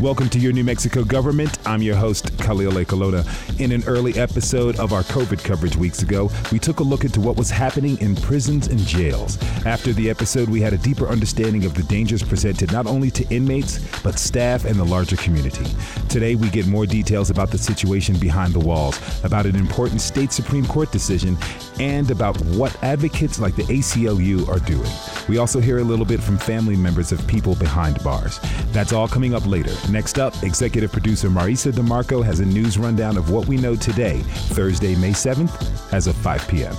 Welcome to your New Mexico government. I'm your host, Khalil Ekulona. In an early episode of our COVID coverage weeks ago, we took a look into what was happening in prisons and jails. After the episode, we had a deeper understanding of the dangers presented not only to inmates, but staff and the larger community. Today, we get more details about the situation behind the walls, about an important state Supreme Court decision, and about what advocates like the ACLU are doing. We also hear a little bit from family members of people behind bars. That's all coming up later. Next up, executive producer Marisa DeMarco has a news rundown of what we know today, Thursday, May 7th, as of 5 p.m.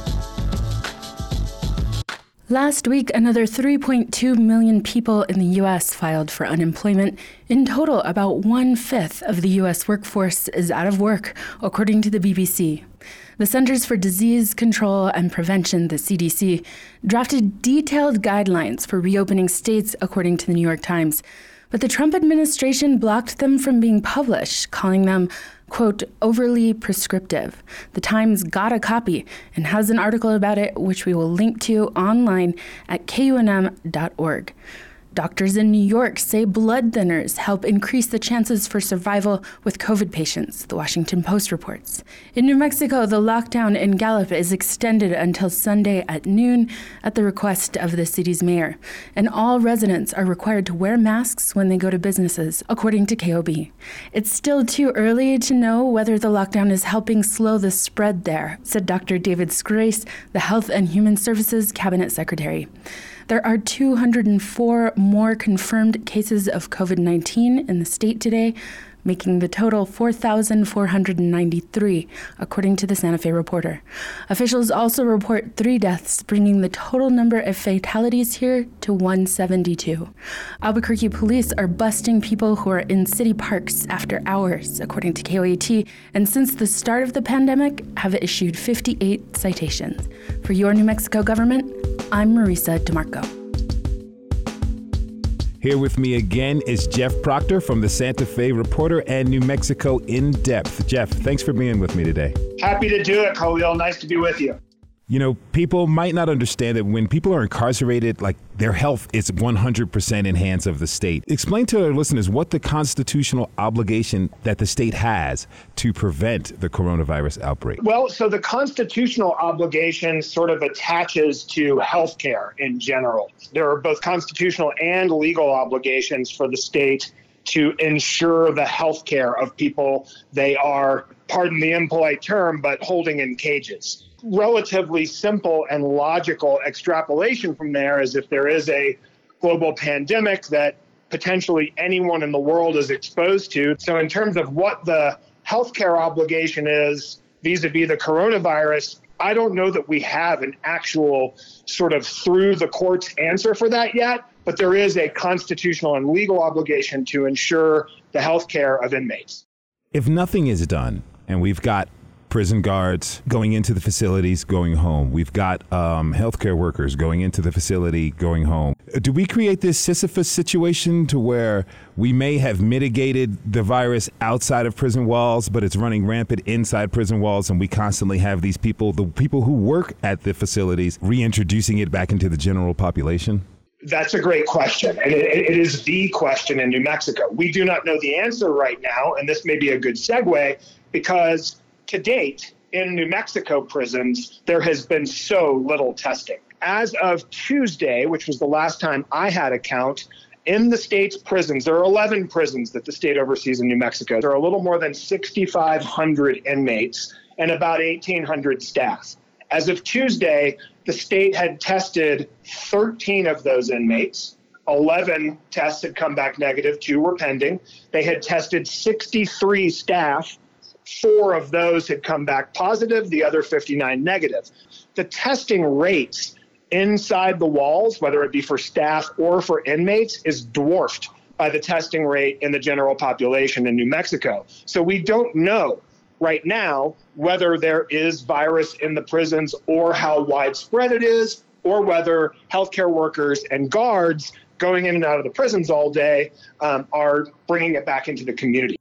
Last week, another 3.2 million people in the U.S. filed for unemployment. In total, about one fifth of the U.S. workforce is out of work, according to the BBC. The Centers for Disease Control and Prevention, the CDC, drafted detailed guidelines for reopening states, according to the New York Times but the Trump administration blocked them from being published, calling them, quote, overly prescriptive. The Times got a copy and has an article about it, which we will link to online at kunm.org. Doctors in New York say blood thinners help increase the chances for survival with COVID patients, the Washington Post reports. In New Mexico, the lockdown in Gallup is extended until Sunday at noon at the request of the city's mayor. And all residents are required to wear masks when they go to businesses, according to KOB. It's still too early to know whether the lockdown is helping slow the spread there, said Dr. David Scrase, the Health and Human Services Cabinet Secretary. There are 204 more confirmed cases of COVID 19 in the state today, making the total 4,493, according to the Santa Fe Reporter. Officials also report three deaths, bringing the total number of fatalities here to 172. Albuquerque police are busting people who are in city parks after hours, according to KOAT, and since the start of the pandemic, have issued 58 citations. For your New Mexico government, I'm Marisa DeMarco. Here with me again is Jeff Proctor from the Santa Fe Reporter and New Mexico In Depth. Jeff, thanks for being with me today. Happy to do it, Khalil. Nice to be with you. You know, people might not understand that when people are incarcerated, like their health is 100% in hands of the state. Explain to our listeners what the constitutional obligation that the state has to prevent the coronavirus outbreak. Well, so the constitutional obligation sort of attaches to health care in general. There are both constitutional and legal obligations for the state to ensure the health care of people they are, pardon the impolite term, but holding in cages relatively simple and logical extrapolation from there is if there is a global pandemic that potentially anyone in the world is exposed to. So, in terms of what the healthcare obligation is vis a vis the coronavirus, I don't know that we have an actual sort of through the courts answer for that yet, but there is a constitutional and legal obligation to ensure the health care of inmates. If nothing is done, and we've got prison guards going into the facilities, going home. We've got um, healthcare workers going into the facility, going home. Do we create this Sisyphus situation to where we may have mitigated the virus outside of prison walls, but it's running rampant inside prison walls, and we constantly have these people, the people who work at the facilities, reintroducing it back into the general population? That's a great question. And it, it is the question in New Mexico. We do not know the answer right now. And this may be a good segue because to date, in New Mexico prisons, there has been so little testing. As of Tuesday, which was the last time I had a count, in the state's prisons, there are 11 prisons that the state oversees in New Mexico. There are a little more than 6,500 inmates and about 1,800 staff. As of Tuesday, the state had tested 13 of those inmates. 11 tests had come back negative, two were pending. They had tested 63 staff four of those had come back positive, the other 59 negative. The testing rates inside the walls, whether it be for staff or for inmates, is dwarfed by the testing rate in the general population in New Mexico. So we don't know right now whether there is virus in the prisons or how widespread it is, or whether healthcare workers and guards going in and out of the prisons all day um, are bringing it back into the community.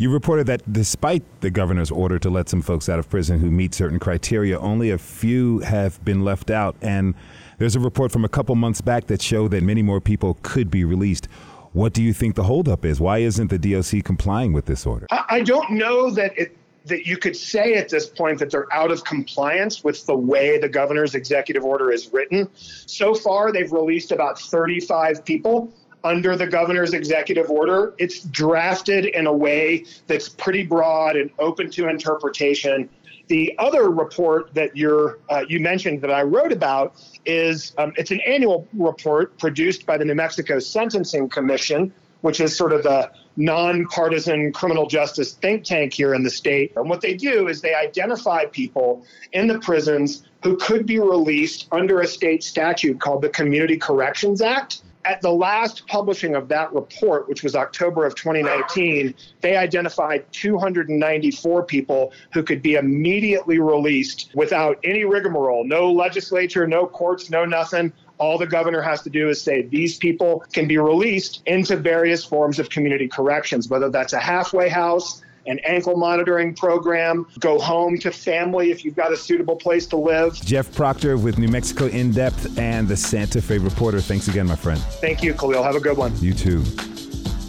You reported that despite the governor's order to let some folks out of prison who meet certain criteria, only a few have been left out. And there's a report from a couple months back that showed that many more people could be released. What do you think the holdup is? Why isn't the DOC complying with this order? I don't know that it that you could say at this point that they're out of compliance with the way the governor's executive order is written. So far, they've released about 35 people under the governor's executive order. It's drafted in a way that's pretty broad and open to interpretation. The other report that you're uh, you mentioned that I wrote about is um, it's an annual report produced by the New Mexico Sentencing Commission, which is sort of the nonpartisan criminal justice think tank here in the state. And what they do is they identify people in the prisons who could be released under a state statute called the Community Corrections Act at the last publishing of that report, which was October of 2019, they identified 294 people who could be immediately released without any rigmarole, no legislature, no courts, no nothing. All the governor has to do is say these people can be released into various forms of community corrections, whether that's a halfway house, an ankle monitoring program, go home to family if you've got a suitable place to live. Jeff Proctor with New Mexico In Depth and the Santa Fe Reporter. Thanks again, my friend. Thank you, Khalil. Have a good one. You too.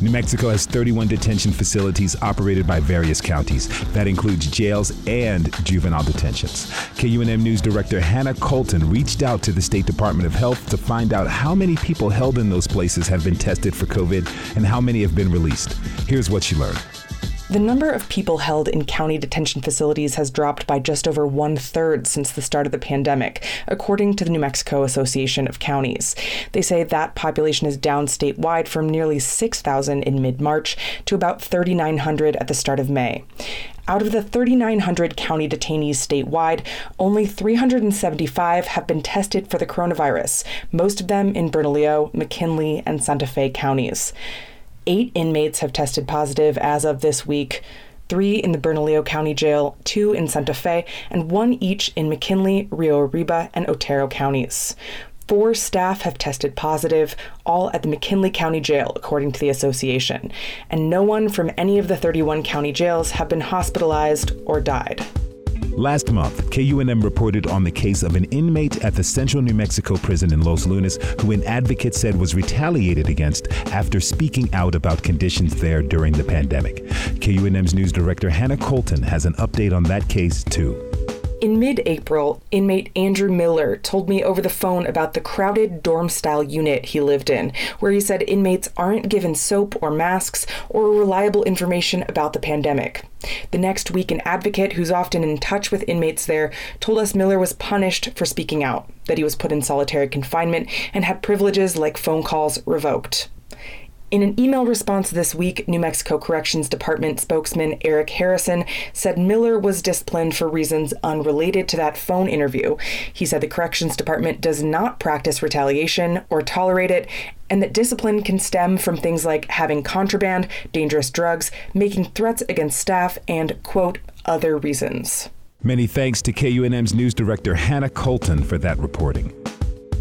New Mexico has 31 detention facilities operated by various counties. That includes jails and juvenile detentions. KUNM News Director Hannah Colton reached out to the State Department of Health to find out how many people held in those places have been tested for COVID and how many have been released. Here's what she learned. The number of people held in county detention facilities has dropped by just over one third since the start of the pandemic, according to the New Mexico Association of Counties. They say that population is down statewide from nearly 6,000 in mid March to about 3,900 at the start of May. Out of the 3,900 county detainees statewide, only 375 have been tested for the coronavirus, most of them in Bernalillo, McKinley, and Santa Fe counties. Eight inmates have tested positive as of this week three in the Bernalillo County Jail, two in Santa Fe, and one each in McKinley, Rio Arriba, and Otero counties. Four staff have tested positive, all at the McKinley County Jail, according to the association, and no one from any of the 31 county jails have been hospitalized or died. Last month, KUNM reported on the case of an inmate at the Central New Mexico prison in Los Lunas who an advocate said was retaliated against after speaking out about conditions there during the pandemic. KUNM's news director Hannah Colton has an update on that case, too. In mid April, inmate Andrew Miller told me over the phone about the crowded dorm style unit he lived in, where he said inmates aren't given soap or masks or reliable information about the pandemic. The next week, an advocate who's often in touch with inmates there told us Miller was punished for speaking out, that he was put in solitary confinement and had privileges like phone calls revoked. In an email response this week, New Mexico Corrections Department spokesman Eric Harrison said Miller was disciplined for reasons unrelated to that phone interview. He said the Corrections Department does not practice retaliation or tolerate it, and that discipline can stem from things like having contraband, dangerous drugs, making threats against staff, and, quote, other reasons. Many thanks to KUNM's news director Hannah Colton for that reporting.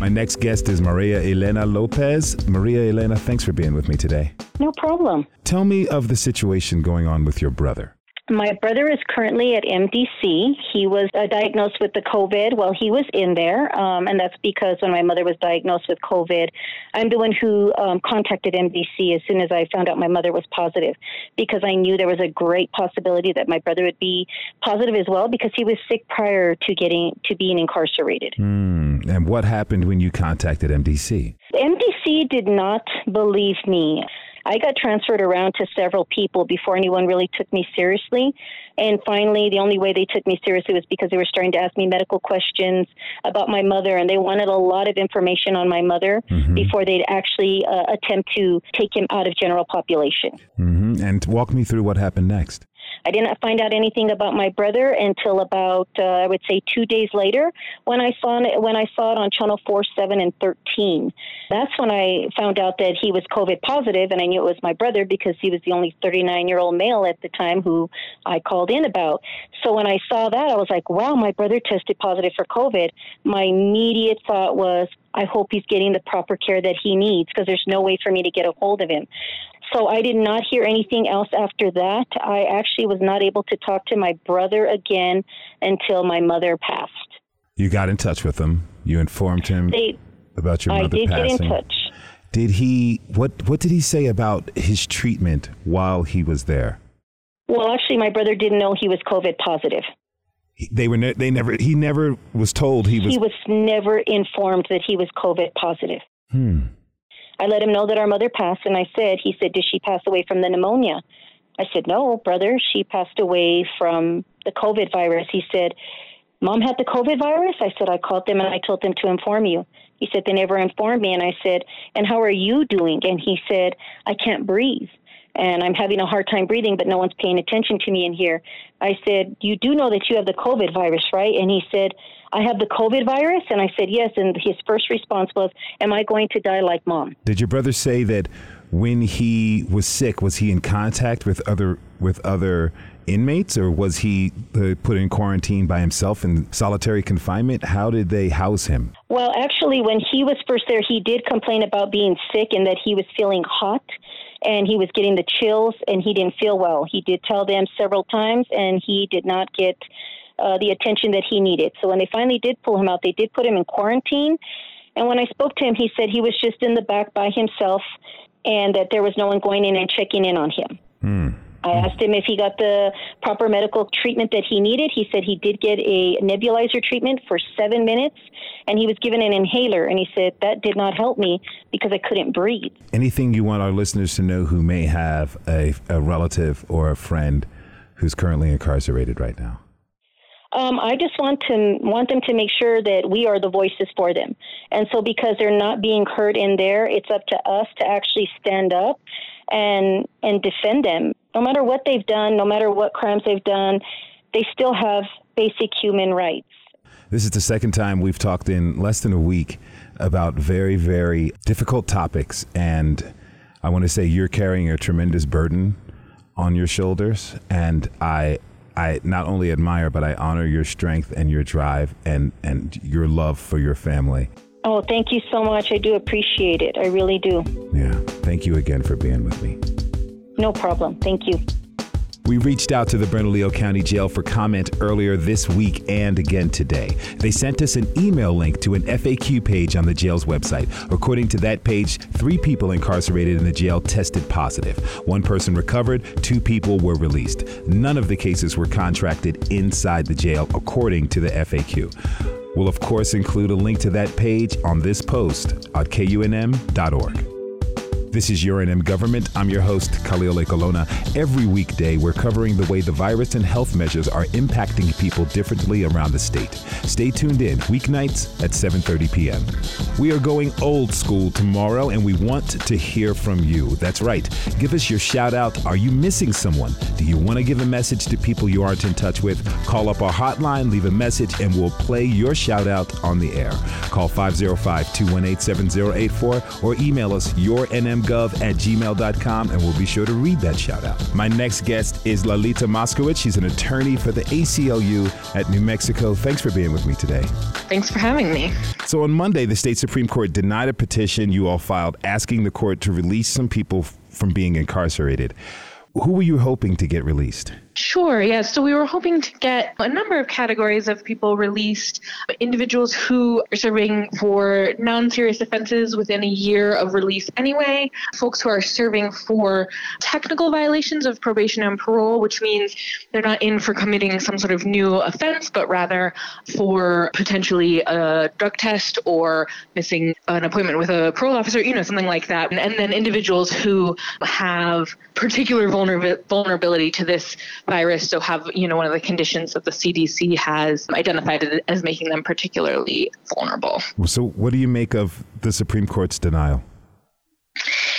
My next guest is Maria Elena Lopez. Maria Elena, thanks for being with me today. No problem. Tell me of the situation going on with your brother. My brother is currently at MDC. He was uh, diagnosed with the COVID while he was in there, um, and that's because when my mother was diagnosed with COVID, I'm the one who um, contacted MDC as soon as I found out my mother was positive, because I knew there was a great possibility that my brother would be positive as well, because he was sick prior to getting to being incarcerated. Mm, and what happened when you contacted MDC? MDC did not believe me. I got transferred around to several people before anyone really took me seriously. And finally, the only way they took me seriously was because they were starting to ask me medical questions about my mother, and they wanted a lot of information on my mother mm-hmm. before they'd actually uh, attempt to take him out of general population. Mm-hmm. And walk me through what happened next. I didn't find out anything about my brother until about uh, I would say two days later when I saw it when I saw it on channel four, seven, and thirteen. That's when I found out that he was COVID positive, and I knew it was my brother because he was the only 39 year old male at the time who I called in about. So when I saw that, I was like, wow, my brother tested positive for COVID. My immediate thought was, I hope he's getting the proper care that he needs because there's no way for me to get a hold of him. So I did not hear anything else after that. I actually was not able to talk to my brother again until my mother passed. You got in touch with him. You informed him they, about your mother passing. I did passing. get in touch. Did he what what did he say about his treatment while he was there? Well, actually, my brother didn't know he was COVID positive. They were ne- they never he never was told he was He was never informed that he was COVID positive. Hmm. I let him know that our mother passed, and I said, he said, did she pass away from the pneumonia? I said, no, brother, she passed away from the COVID virus. He said, Mom had the COVID virus? I said, I called them and I told them to inform you. He said, They never informed me. And I said, And how are you doing? And he said, I can't breathe. And I'm having a hard time breathing, but no one's paying attention to me in here. I said, You do know that you have the COVID virus, right? And he said, I have the COVID virus? And I said, Yes. And his first response was, Am I going to die like mom? Did your brother say that when he was sick, was he in contact with other with other inmates, or was he uh, put in quarantine by himself in solitary confinement? How did they house him? Well, actually, when he was first there, he did complain about being sick and that he was feeling hot and he was getting the chills and he didn't feel well. He did tell them several times and he did not get uh, the attention that he needed. So when they finally did pull him out, they did put him in quarantine. And when I spoke to him, he said he was just in the back by himself and that there was no one going in and checking in on him. Hmm. I asked him if he got the proper medical treatment that he needed. He said he did get a nebulizer treatment for seven minutes and he was given an inhaler. And he said that did not help me because I couldn't breathe. Anything you want our listeners to know who may have a, a relative or a friend who's currently incarcerated right now? Um, I just want to want them to make sure that we are the voices for them, and so because they're not being heard in there, it's up to us to actually stand up and and defend them. No matter what they've done, no matter what crimes they've done, they still have basic human rights. This is the second time we've talked in less than a week about very, very difficult topics. And I want to say you're carrying a tremendous burden on your shoulders. And I, I not only admire, but I honor your strength and your drive and, and your love for your family. Oh, thank you so much. I do appreciate it. I really do. Yeah. Thank you again for being with me. No problem. Thank you. We reached out to the Bernalillo County Jail for comment earlier this week and again today. They sent us an email link to an FAQ page on the jail's website. According to that page, three people incarcerated in the jail tested positive. One person recovered, two people were released. None of the cases were contracted inside the jail, according to the FAQ. We'll, of course, include a link to that page on this post at kunm.org. This is Your NM Government. I'm your host, Khalil Ekulona. Every weekday, we're covering the way the virus and health measures are impacting people differently around the state. Stay tuned in weeknights at 7:30 p.m. We are going old school tomorrow, and we want to hear from you. That's right. Give us your shout out. Are you missing someone? Do you want to give a message to people you aren't in touch with? Call up our hotline, leave a message, and we'll play your shout out on the air. Call 505 218 7084 or email us your Gov at gmail.com and we'll be sure to read that shout out. My next guest is Lalita Moskowitz. She's an attorney for the ACLU at New Mexico. Thanks for being with me today. Thanks for having me. So on Monday, the state Supreme Court denied a petition you all filed asking the court to release some people from being incarcerated. Who were you hoping to get released? Sure, yeah. So we were hoping to get a number of categories of people released individuals who are serving for non serious offenses within a year of release anyway, folks who are serving for technical violations of probation and parole, which means they're not in for committing some sort of new offense, but rather for potentially a drug test or missing an appointment with a parole officer, you know, something like that. And, and then individuals who have particular vulner- vulnerability to this virus, so have you know one of the conditions that the CDC has identified as making them particularly vulnerable. So, what do you make of the Supreme Court's denial?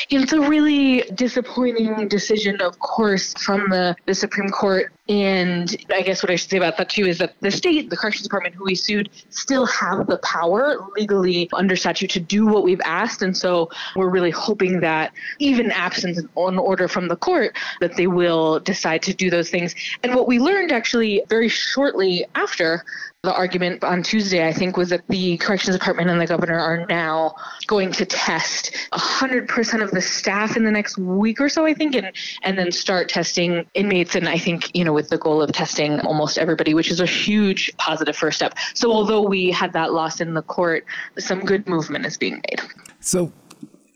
It's a really disappointing decision, of course, from the, the Supreme Court. And I guess what I should say about that too is that the state, the Corrections Department who we sued, still have the power legally under statute to do what we've asked. And so we're really hoping that even absent an order from the court, that they will decide to do those things. And what we learned actually very shortly after the argument on Tuesday, I think, was that the Corrections Department and the governor are now going to test 100% of the staff in the next week or so, I think, and, and then start testing inmates. And I think, you know, with the goal of testing almost everybody, which is a huge positive first step. So although we had that loss in the court, some good movement is being made. So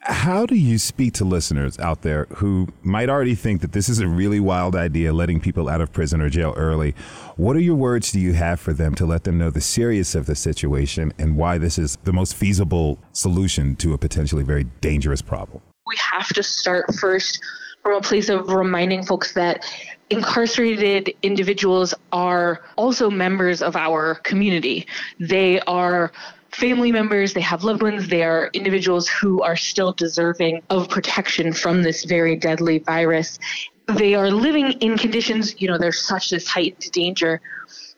How do you speak to listeners out there who might already think that this is a really wild idea, letting people out of prison or jail early? What are your words do you have for them to let them know the seriousness of the situation and why this is the most feasible solution to a potentially very dangerous problem? We have to start first from a place of reminding folks that incarcerated individuals are also members of our community. They are family members, they have loved ones, they are individuals who are still deserving of protection from this very deadly virus. They are living in conditions, you know, there's such this heightened danger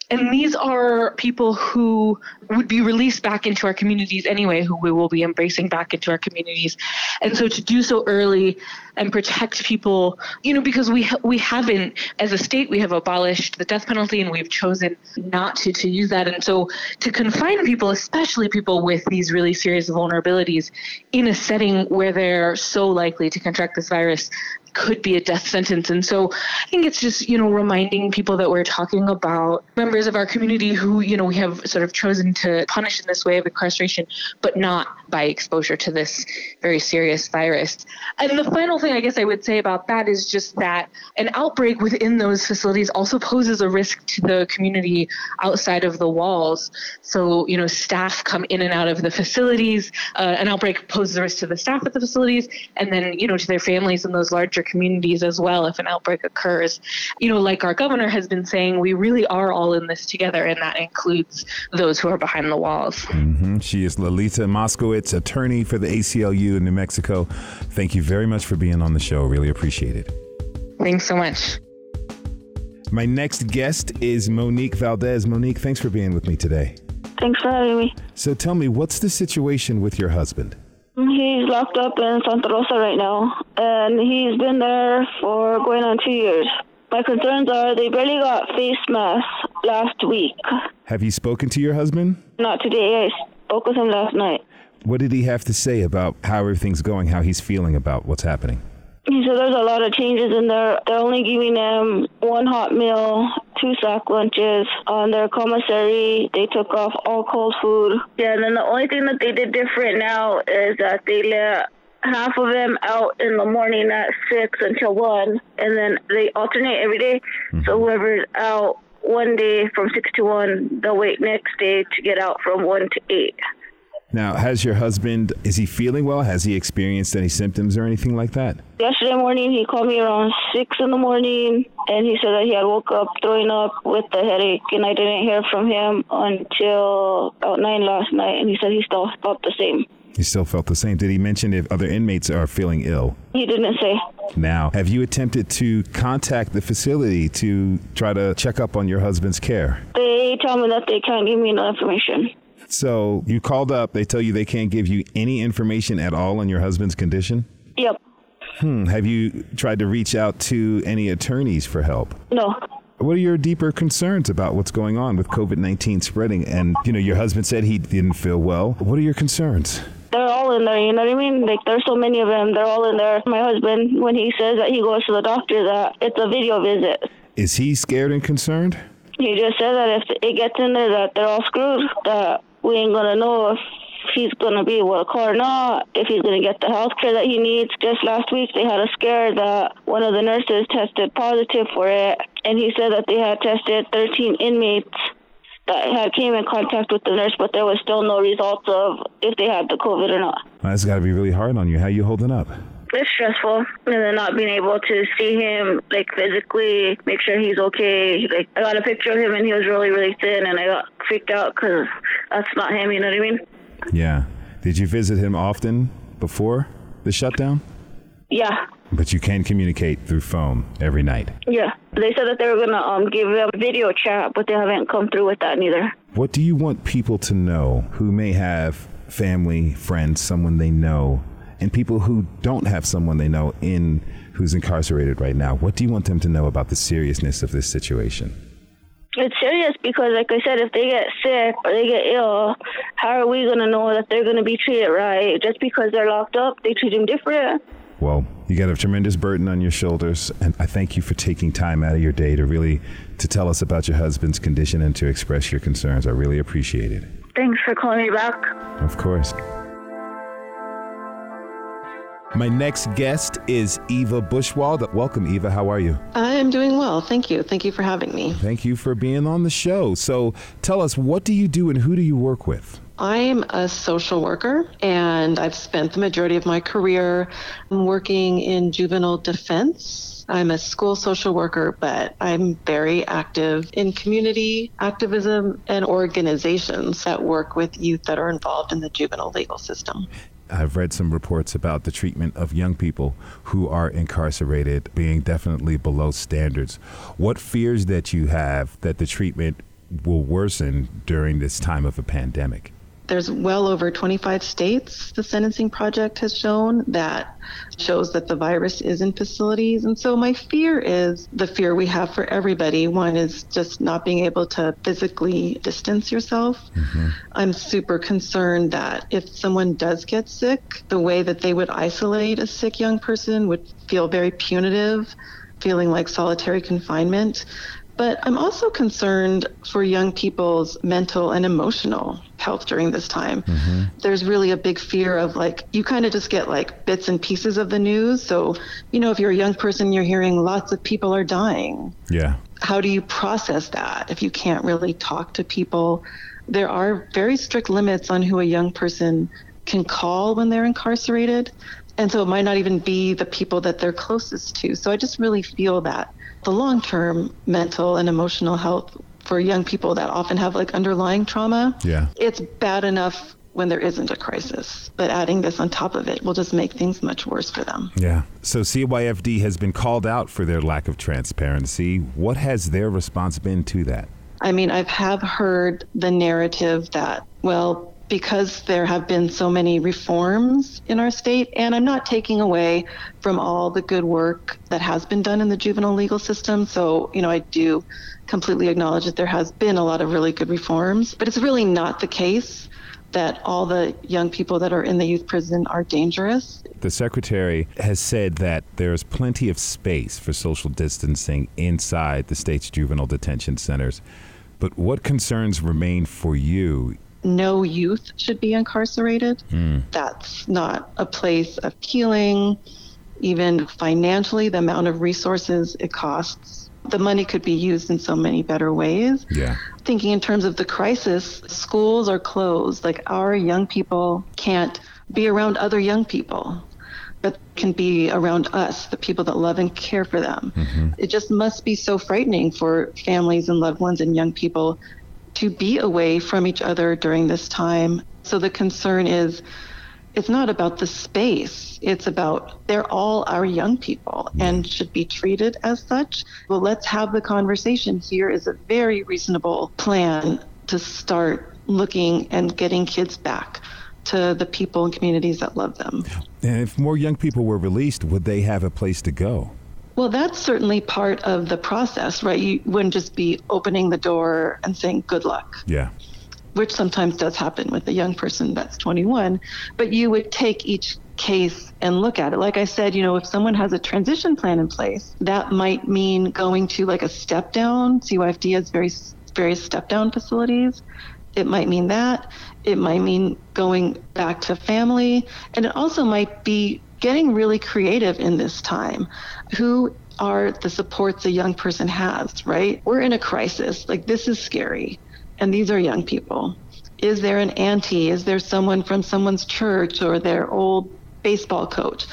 and mm-hmm. these are people who would be released back into our communities anyway, who we will be embracing back into our communities. And so to do so early and protect people, you know, because we ha- we haven't, as a state, we have abolished the death penalty and we've chosen not to, to use that. And so to confine people, especially people with these really serious vulnerabilities, in a setting where they're so likely to contract this virus, could be a death sentence. And so I think it's just, you know, reminding people that we're talking about members of our community who, you know, we have sort of chosen to punish in this way of incarceration, but not by exposure to this very serious virus. And the final thing I guess I would say about that is just that an outbreak within those facilities also poses a risk to the community outside of the walls. So, you know, staff come in and out of the facilities. Uh, an outbreak poses a risk to the staff at the facilities and then, you know, to their families in those larger communities as well if an outbreak occurs. You know, like our governor has been saying, we really are all in this together, and that includes those who are behind the walls. Mm-hmm. She is Lalita Moskowitz, attorney for the ACLU in New Mexico. Thank you very much for being on the show. Really appreciate it. Thanks so much. My next guest is Monique Valdez. Monique, thanks for being with me today. Thanks for having me. So tell me, what's the situation with your husband? He's locked up in Santa Rosa right now, and he's been there for going on two years. My concerns are they barely got face masks last week. Have you spoken to your husband? Not today. I spoke with him last night. What did he have to say about how everything's going, how he's feeling about what's happening? He said there's a lot of changes in there. They're only giving them one hot meal, two sack lunches. On their commissary, they took off all cold food. Yeah, and then the only thing that they did different now is that they let half of them out in the morning at six until one, and then they alternate every day. Mm-hmm. So whoever's out one day from six to one, they'll wait next day to get out from one to eight. Now, has your husband, is he feeling well? Has he experienced any symptoms or anything like that? Yesterday morning, he called me around 6 in the morning, and he said that he had woke up throwing up with a headache, and I didn't hear from him until about 9 last night, and he said he still felt the same. He still felt the same. Did he mention if other inmates are feeling ill? He didn't say. Now, have you attempted to contact the facility to try to check up on your husband's care? They tell me that they can't give me no information. So you called up. They tell you they can't give you any information at all on your husband's condition? Yep. Hmm. Have you tried to reach out to any attorneys for help? No. What are your deeper concerns about what's going on with COVID 19 spreading? And, you know, your husband said he didn't feel well. What are your concerns? They're all in there, you know what I mean? Like, there's so many of them. They're all in there. My husband, when he says that he goes to the doctor, that it's a video visit. Is he scared and concerned? He just said that if it gets in there, that they're all screwed, that we ain't gonna know if he's gonna be able to or not, if he's gonna get the health care that he needs. Just last week they had a scare that one of the nurses tested positive for it and he said that they had tested 13 inmates that had came in contact with the nurse, but there was still no results of if they had the COVID or not. That's got to be really hard on you. How you holding up? It's stressful, and then not being able to see him like physically, make sure he's okay. Like I got a picture of him, and he was really, really thin, and I got freaked out because that's not him. You know what I mean? Yeah. Did you visit him often before the shutdown? Yeah. But you can communicate through phone every night. Yeah. They said that they were gonna um give a video chat, but they haven't come through with that neither. What do you want people to know who may have family, friends, someone they know, and people who don't have someone they know in who's incarcerated right now? What do you want them to know about the seriousness of this situation? It's serious because, like I said, if they get sick or they get ill, how are we going to know that they're going to be treated right? Just because they're locked up, they treat them different. Well, you got a tremendous burden on your shoulders, and I thank you for taking time out of your day to really to tell us about your husband's condition and to express your concerns. I really appreciate it. Thanks for calling me back. Of course. My next guest is Eva Buschwald. Welcome, Eva. How are you? I am doing well. Thank you. Thank you for having me. Thank you for being on the show. So tell us, what do you do and who do you work with? I'm a social worker and I've spent the majority of my career working in juvenile defense. I'm a school social worker, but I'm very active in community activism and organizations that work with youth that are involved in the juvenile legal system. I've read some reports about the treatment of young people who are incarcerated being definitely below standards. What fears that you have that the treatment will worsen during this time of a pandemic? There's well over 25 states, the Sentencing Project has shown, that shows that the virus is in facilities. And so my fear is the fear we have for everybody. One is just not being able to physically distance yourself. Mm-hmm. I'm super concerned that if someone does get sick, the way that they would isolate a sick young person would feel very punitive feeling like solitary confinement. But I'm also concerned for young people's mental and emotional health during this time. Mm-hmm. There's really a big fear of like, you kind of just get like bits and pieces of the news. So, you know, if you're a young person, you're hearing lots of people are dying. Yeah. How do you process that if you can't really talk to people? There are very strict limits on who a young person can call when they're incarcerated. And so it might not even be the people that they're closest to. So I just really feel that the long term mental and emotional health for young people that often have like underlying trauma, yeah. it's bad enough when there isn't a crisis. But adding this on top of it will just make things much worse for them. Yeah. So CYFD has been called out for their lack of transparency. What has their response been to that? I mean, I have heard the narrative that, well, because there have been so many reforms in our state. And I'm not taking away from all the good work that has been done in the juvenile legal system. So, you know, I do completely acknowledge that there has been a lot of really good reforms, but it's really not the case that all the young people that are in the youth prison are dangerous. The secretary has said that there's plenty of space for social distancing inside the state's juvenile detention centers. But what concerns remain for you no youth should be incarcerated. Mm. That's not a place of healing. Even financially, the amount of resources it costs, the money could be used in so many better ways. Yeah. Thinking in terms of the crisis, schools are closed. Like our young people can't be around other young people but can be around us, the people that love and care for them. Mm-hmm. It just must be so frightening for families and loved ones and young people to be away from each other during this time. So the concern is it's not about the space, it's about they're all our young people and should be treated as such. Well, let's have the conversation. Here is a very reasonable plan to start looking and getting kids back to the people and communities that love them. And if more young people were released, would they have a place to go? Well, that's certainly part of the process, right? You wouldn't just be opening the door and saying good luck. Yeah. Which sometimes does happen with a young person that's 21, but you would take each case and look at it. Like I said, you know, if someone has a transition plan in place, that might mean going to like a step down. CYFD has very various step down facilities. It might mean that. It might mean going back to family. And it also might be getting really creative in this time. Who are the supports a young person has, right? We're in a crisis. Like, this is scary. And these are young people. Is there an auntie? Is there someone from someone's church or their old baseball coach?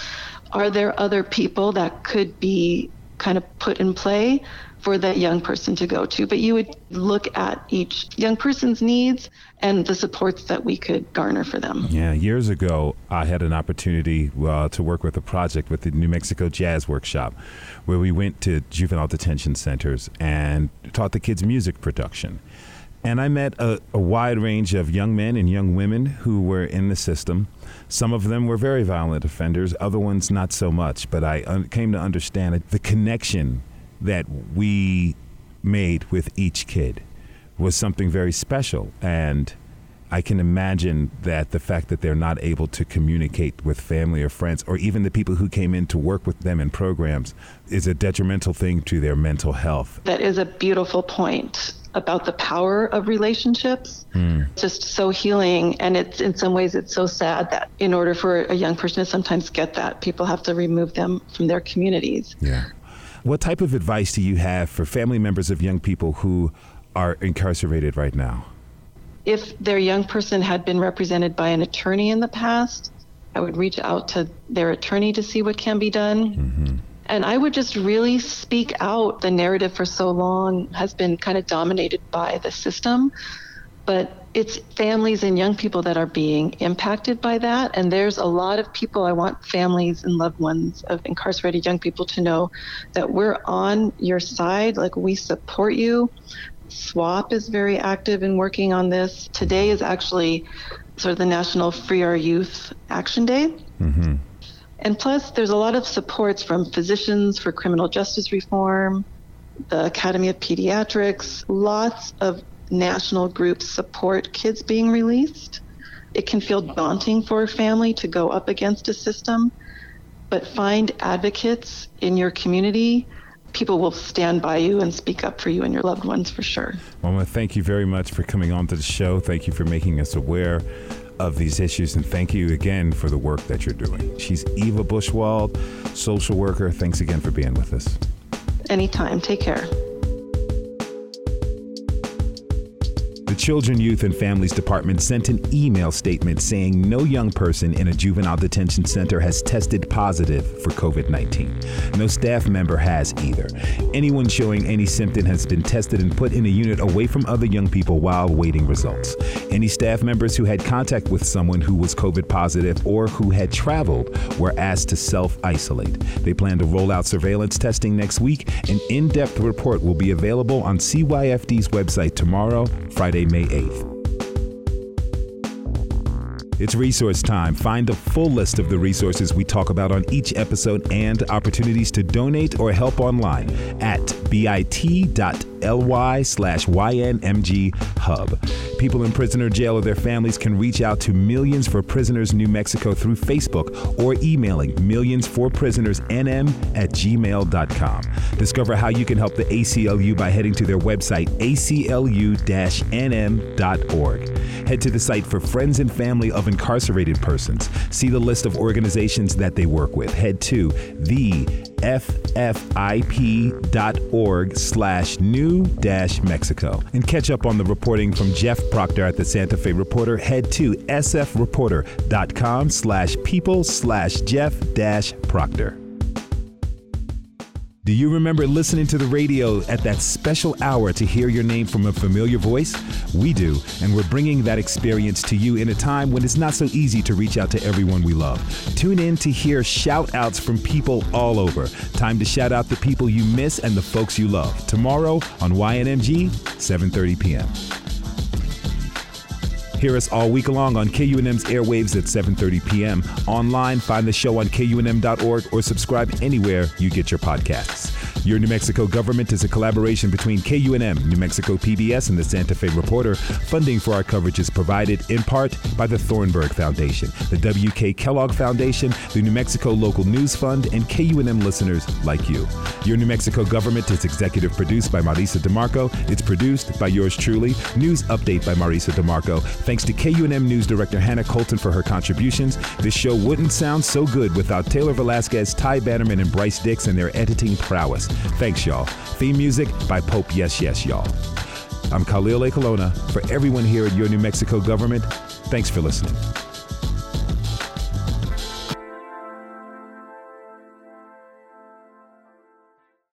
Are there other people that could be kind of put in play for that young person to go to. But you would look at each young person's needs and the supports that we could garner for them. Yeah, years ago, I had an opportunity uh, to work with a project with the New Mexico Jazz Workshop, where we went to juvenile detention centers and taught the kids music production. And I met a, a, wide range of young men and young women who were in the system. Some of them were very violent offenders, other ones not so much. But I un- came to understand the connection that we made with each kid was something very special. And I can imagine that the fact that they're not able to communicate with family or friends, or even the people who came in to work with them in programs, is a detrimental thing to their mental health. That is a beautiful point about the power of relationships. Mm. Just so healing, and it's in some ways it's so sad that in order for a young person to sometimes get that, people have to remove them from their communities. Yeah. What type of advice do you have for family members of young people who are incarcerated right now? If their young person had been represented by an attorney in the past, I would reach out to their attorney to see what can be done. Mm-hmm. And I would just really speak out. The narrative for so long has been kind of dominated by the system, but it's families and young people that are being impacted by that. And there's a lot of people, I want families and loved ones of incarcerated young people to know that we're on your side, like we support you. SWOP is very active in working on this. Today is actually sort of the National Free Our Youth Action Day. Mm-hmm. And plus, there's a lot of supports from physicians for criminal justice reform, the Academy of Pediatrics, lots of national groups support kids being released. It can feel daunting for a family to go up against a system, but find advocates in your community. People will stand by you and speak up for you and your loved ones for sure. Mama, thank you very much for coming on to the show. Thank you for making us aware of these issues. And thank you again for the work that you're doing. She's Eva Buschwald, social worker. Thanks again for being with us. Anytime. Take care. Children, Youth, and Families Department sent an email statement saying no young person in a juvenile detention center has tested positive for COVID 19. No staff member has either. Anyone showing any symptom has been tested and put in a unit away from other young people while waiting results. Any staff members who had contact with someone who was COVID positive or who had traveled were asked to self isolate. They plan to roll out surveillance testing next week. An in depth report will be available on CYFD's website tomorrow, Friday, May 8th. It's resource time. Find the full list of the resources we talk about on each episode and opportunities to donate or help online at bit.ly slash YNMG hub. People in prison or jail or their families can reach out to Millions for Prisoners New Mexico through Facebook or emailing millions for prisoners nm at gmail.com. Discover how you can help the ACLU by heading to their website, aclu-nm.org. Head to the site for Friends and Family of Incarcerated Persons. See the list of organizations that they work with. Head to the ffip.org slash new dash Mexico. And catch up on the reporting from Jeff Proctor at the Santa Fe Reporter. Head to sfreporter.com slash people slash Jeff Proctor. Do you remember listening to the radio at that special hour to hear your name from a familiar voice? We do, and we're bringing that experience to you in a time when it's not so easy to reach out to everyone we love. Tune in to hear shout outs from people all over. Time to shout out the people you miss and the folks you love. Tomorrow on YNMG, 7:30 p.m. Hear us all week long on KUNM's airwaves at 7:30 p.m. Online, find the show on kunm.org or subscribe anywhere you get your podcasts. Your New Mexico government is a collaboration between KUNM, New Mexico PBS, and the Santa Fe Reporter. Funding for our coverage is provided in part by the Thornburg Foundation, the W.K. Kellogg Foundation, the New Mexico Local News Fund, and KUNM listeners like you. Your New Mexico government is executive produced by Marisa DeMarco. It's produced by yours truly. News update by Marisa DeMarco. Thanks to KUNM News Director Hannah Colton for her contributions. This show wouldn't sound so good without Taylor Velasquez, Ty Bannerman, and Bryce Dix and their editing prowess. Thanks, y'all. Theme music by Pope Yes Yes, y'all. I'm Khalil Ekulona. For everyone here at Your New Mexico government, thanks for listening.